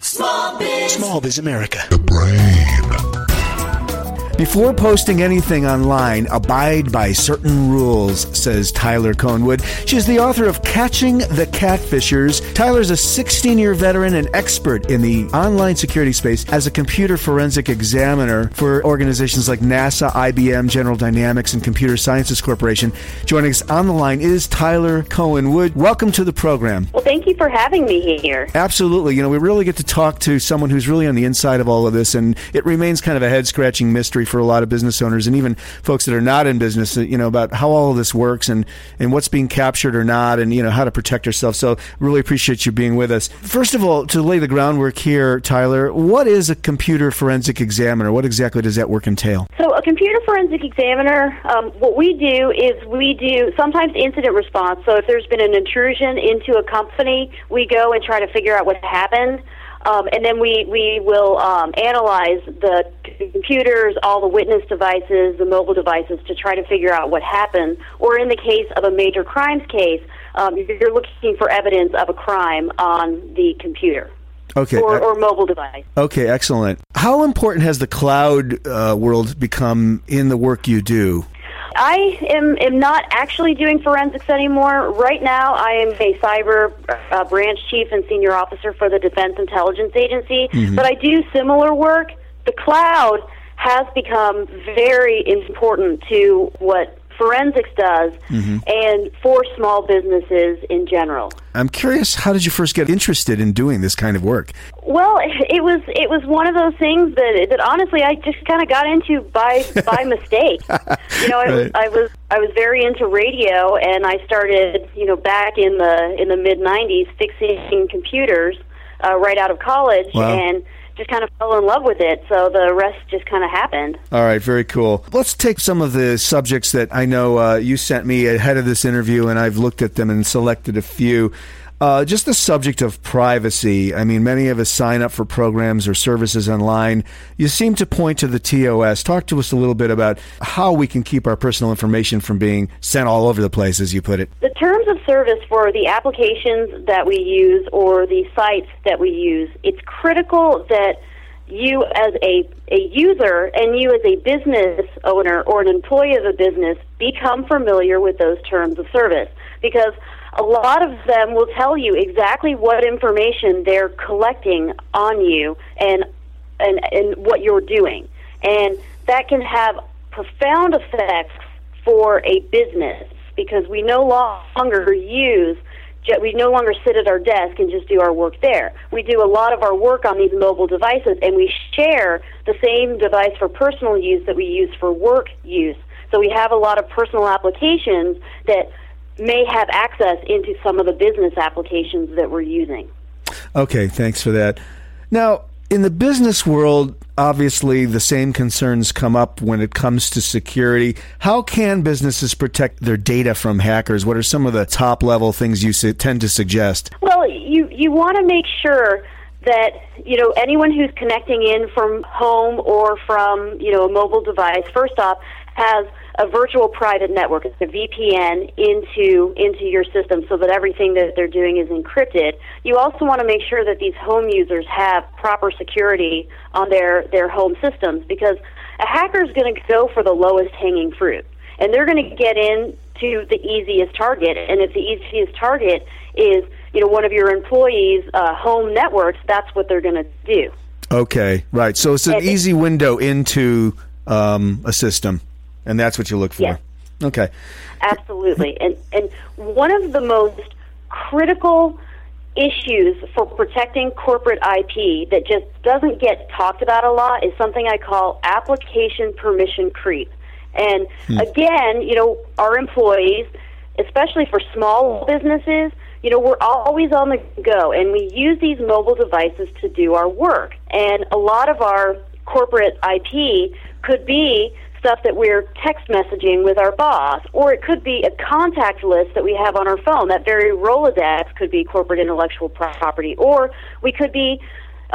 Small Biz. Small Biz America. The brain. Before posting anything online, abide by certain rules, says Tyler Cohen Wood. She's the author of Catching the Catfishers. Tyler's a 16 year veteran and expert in the online security space as a computer forensic examiner for organizations like NASA, IBM, General Dynamics, and Computer Sciences Corporation. Joining us on the line is Tyler Cohen Wood. Welcome to the program. Well, thank you for having me here. Absolutely. You know, we really get to talk to someone who's really on the inside of all of this, and it remains kind of a head scratching mystery for a lot of business owners and even folks that are not in business, you know, about how all of this works and, and what's being captured or not and, you know, how to protect yourself. So really appreciate you being with us. First of all, to lay the groundwork here, Tyler, what is a computer forensic examiner? What exactly does that work entail? So, a computer forensic examiner, um, what we do is we do sometimes incident response. So, if there's been an intrusion into a company, we go and try to figure out what happened. Um, and then we, we will um, analyze the computers, all the witness devices, the mobile devices to try to figure out what happened. Or in the case of a major crimes case, um, you're looking for evidence of a crime on the computer. Okay. Or, uh, or mobile device. Okay, excellent. How important has the cloud uh, world become in the work you do? I am, am not actually doing forensics anymore. Right now, I am a cyber uh, branch chief and senior officer for the Defense Intelligence Agency, Mm-hmm. but I do similar work. The cloud has become very important to what forensics does Mm-hmm. and for small businesses in general. I'm curious, how did you first get interested in doing this kind of work? Well, it was it was one of those things that that honestly I just kind of got into by by mistake. You know, I was Right. I was I was very into radio, and I started you know back in the in the mid '90s fixing computers uh, right out of college, Wow. and just kind of fell in love with it. So the rest just kind of happened. All right, very cool. Let's take some of the subjects that I know uh, you sent me ahead of this interview, and I've looked at them and selected a few. Uh, just the subject of privacy. I mean, many of us sign up for programs or services online. You seem to point to the TOS. Talk to us a little bit about how we can keep our personal information from being sent all over the place, as you put it. The terms of service for the applications that we use or the sites that we use, it's critical that you as a, a user and you as a business owner or an employee of a business become familiar with those terms of service because a lot of them will tell you exactly what information they're collecting on you and and, and what you're doing. And that can have profound effects for a business because we no longer use we no longer sit at our desk and just do our work there. We do a lot of our work on these mobile devices and we share the same device for personal use that we use for work use. So we have a lot of personal applications that may have access into some of the business applications that we're using. Okay, thanks for that. Now, in the business world, obviously the same concerns come up when it comes to security. How can businesses protect their data from hackers? What are some of the top level things you tend to suggest? Well, you you want to make sure that you know anyone who's connecting in from home or from you know a mobile device first off has a virtual private network, it's a VPN into into your system so that everything that they're doing is encrypted. You also want to make sure that these home users have proper security on their their home systems because a hacker is going to go for the lowest hanging fruit. and they're going to get in to the easiest target. And if the easiest target is you know one of your employees' uh, home networks, that's what they're going to do. Okay, right. So it's an and easy window into um, a system, and that's what you look for. Yes. Okay. Absolutely, and and one of the most critical issues for protecting corporate IP that just doesn't get talked about a lot is something I call application permission creep. And hmm. again, you know, our employees, especially for small businesses, you know, we're always on the go and we use these mobile devices to do our work. And a lot of our corporate IP could be stuff that we're text messaging with our boss, or it could be a contact list that we have on our phone. That very Rolodex could be corporate intellectual property, or we could be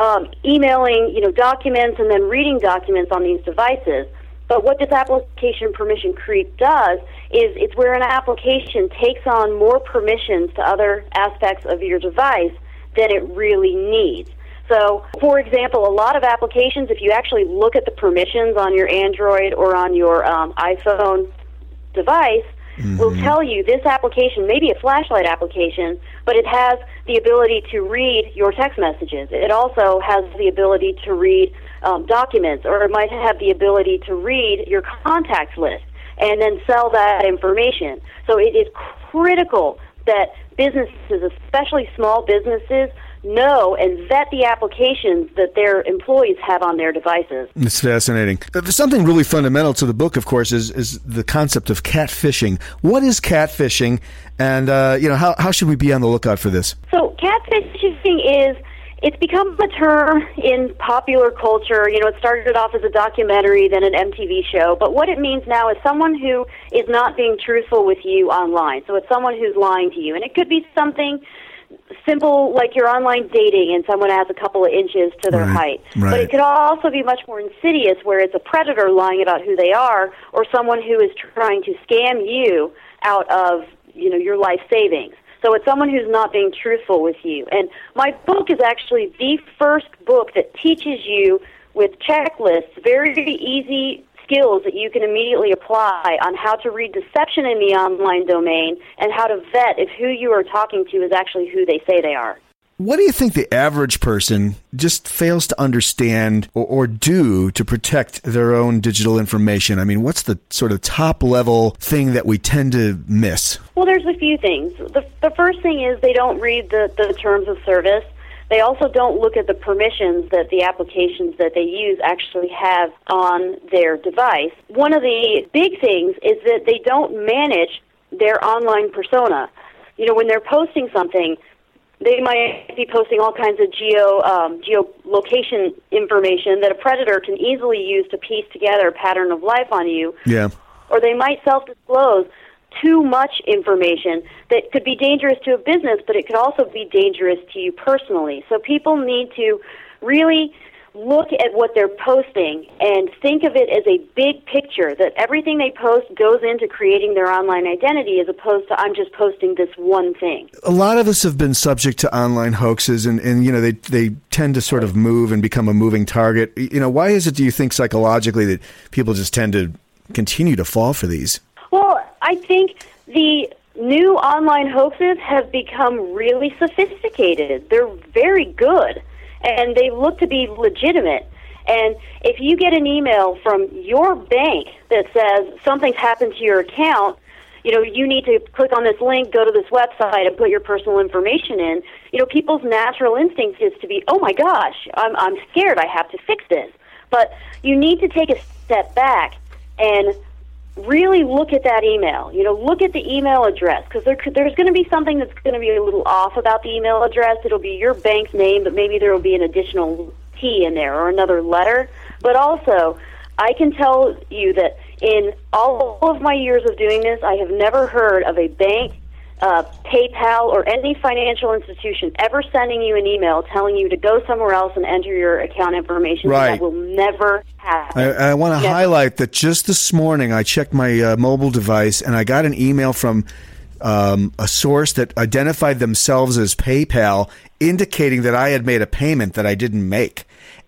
um, emailing, you know, documents and then reading documents on these devices. But what this application permission creep does is it's where an application takes on more permissions to other aspects of your device than it really needs. So, for example, a lot of applications, if you actually look at the permissions on your Android or on your um, iPhone device, mm-hmm. will tell you this application, maybe a flashlight application, but it has the ability to read your text messages. It also has the ability to read um, documents, or it might have the ability to read your contacts list and then sell that information. So it is critical that businesses, especially small businesses, know and vet the applications that their employees have on their devices. It's fascinating. Something really fundamental to the book, of course, is, is the concept of catfishing. What is catfishing, and uh, you know how, how should we be on the lookout for this? So catfishing is it's become a term in popular culture. You know, it started off as a documentary, then an MTV show. But what it means now is someone who is not being truthful with you online. So it's someone who's lying to you. And it could be something simple like you're online dating and someone adds a couple of inches to their right, height. Right. But it could also be much more insidious where it's a predator lying about who they are or someone who is trying to scam you out of, you know, your life savings. So it's someone who's not being truthful with you. And my book is actually the first book that teaches you with checklists, very easy skills that you can immediately apply on how to read deception in the online domain and how to vet if who you are talking to is actually who they say they are. What do you think the average person just fails to understand or, or, do to protect their own digital information? I mean, what's the sort of top level thing that we tend to miss? Well, there's a few things. The, the first thing is they don't read the, the terms of service. They also don't look at the permissions that the applications that they use actually have on their device. One of the big things is that they don't manage their online persona. You know, when they're posting something, they might be posting all kinds of geo um, geolocation information that a predator can easily use to piece together a pattern of life on you. Yeah. Or they might self-disclose too much information that could be dangerous to a business, but it could also be dangerous to you personally. So people need to really look at what they're posting and think of it as a big picture that everything they post goes into creating their online identity as opposed to I'm just posting this one thing. A lot of us have been subject to online hoaxes and, and you know they they tend to sort of move and become a moving target. You know, why is it do you think psychologically that people just tend to continue to fall for these? I think the new online hoaxes have become really sophisticated. They're very good, and they look to be legitimate. And if you get an email from your bank that says something's happened to your account, you know, you need to click on this link, go to this website, and put your personal information in. You know, people's natural instinct is to be, oh my gosh, I'm, I'm scared, I have to fix this. But you need to take a step back and really look at that email. You know, look at the email address because there, there's going to be something that's going to be a little off about the email address. It'll be your bank's name, but maybe there will be an additional T in there or another letter. But also, I can tell you that in all of my years of doing this, I have never heard of a bank uh, PayPal or any financial institution ever sending you an email telling you to go somewhere else and enter your account information. Right. That will never happen. I, I want to highlight that just this morning I checked my uh, mobile device and I got an email from um, a source that identified themselves as PayPal, indicating that I had made a payment that I didn't make.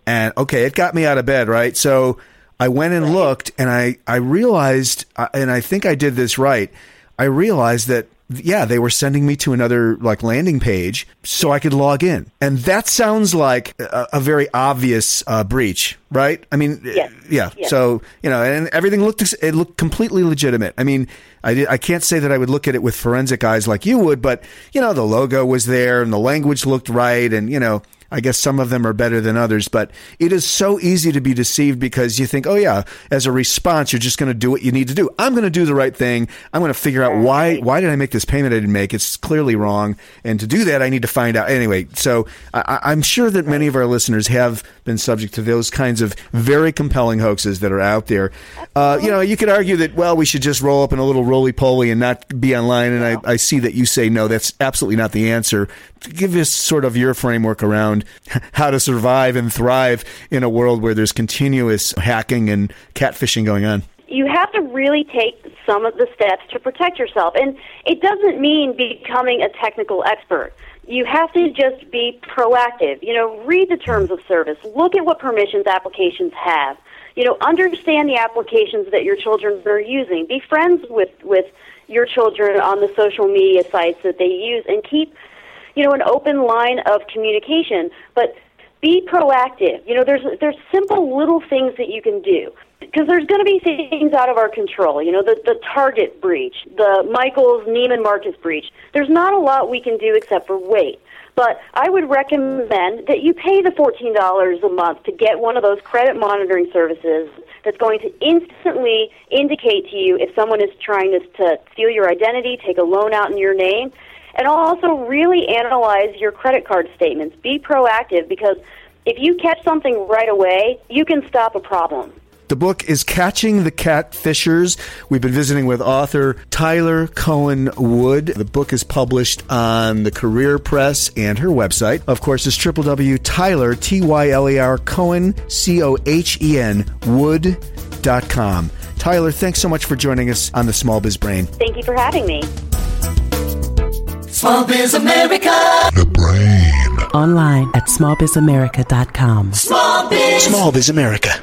And okay, it got me out of bed, right? So I went and looked, and I I realized, uh, and I think I did this right. I realized that yeah, they were sending me to another like landing page so I could log in, and that sounds like a, a very obvious uh, breach, right? I mean, Yes. yeah. Yes. So you know, and everything looked it looked completely legitimate. I mean, I did, I can't say that I would look at it with forensic eyes like you would, but you know, the logo was there and the language looked right, and you know. I guess some of them are better than others, but it is so easy to be deceived because you think, oh yeah, as a response, you're just going to do what you need to do. I'm going to do the right thing. I'm going to figure out why why did I make this payment I didn't make? It's clearly wrong, and to do that, I need to find out anyway. So I, I'm sure that many of our listeners have been subject to those kinds of very compelling hoaxes that are out there. Uh, you know, you could argue that well, we should just roll up in a little roly poly and not be online. And I, I see that you say no, that's absolutely not the answer. Give us sort of your framework around how to survive and thrive in a world where there's continuous hacking and catfishing going on. you have to really take some of the steps to protect yourself. And it doesn't mean becoming a technical expert. You have to just be proactive. You know, read the terms of service, look at what permissions applications have. You know, understand the applications that your children are using. Be friends with, with your children on the social media sites that they use and keep, you know, an open line of communication. But be proactive. You know, there's there's simple little things that you can do because there's going to be things out of our control. You know, the the Target breach, the Michaels Neiman Marcus breach. There's not a lot we can do except for wait. But I would recommend that you pay the $14 a month to get one of those credit monitoring services that's going to instantly indicate to you if someone is trying to, to steal your identity, take a loan out in your name, and also really analyze your credit card statements. Be proactive because if you catch something right away, you can stop a problem. The book is Catching the Catfishers. We've been visiting with author Tyler Cohen Wood. The book is published on the Career Press and her website, of course, is www.tyler, T-Y-L-E-R, Cohen, C-O-H-E-N, wood.com. Tyler, thanks so much for joining us on the Small Biz Brain. Thank you for having me. Small Biz America. The brain. Online at smallbizamerica.com. Small Biz. Small Biz America.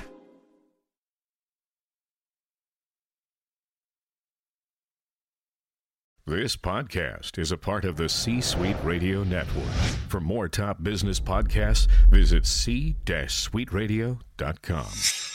This podcast is a part of the C Suite Radio Network. For more top business podcasts, visit c-suiteradio.com.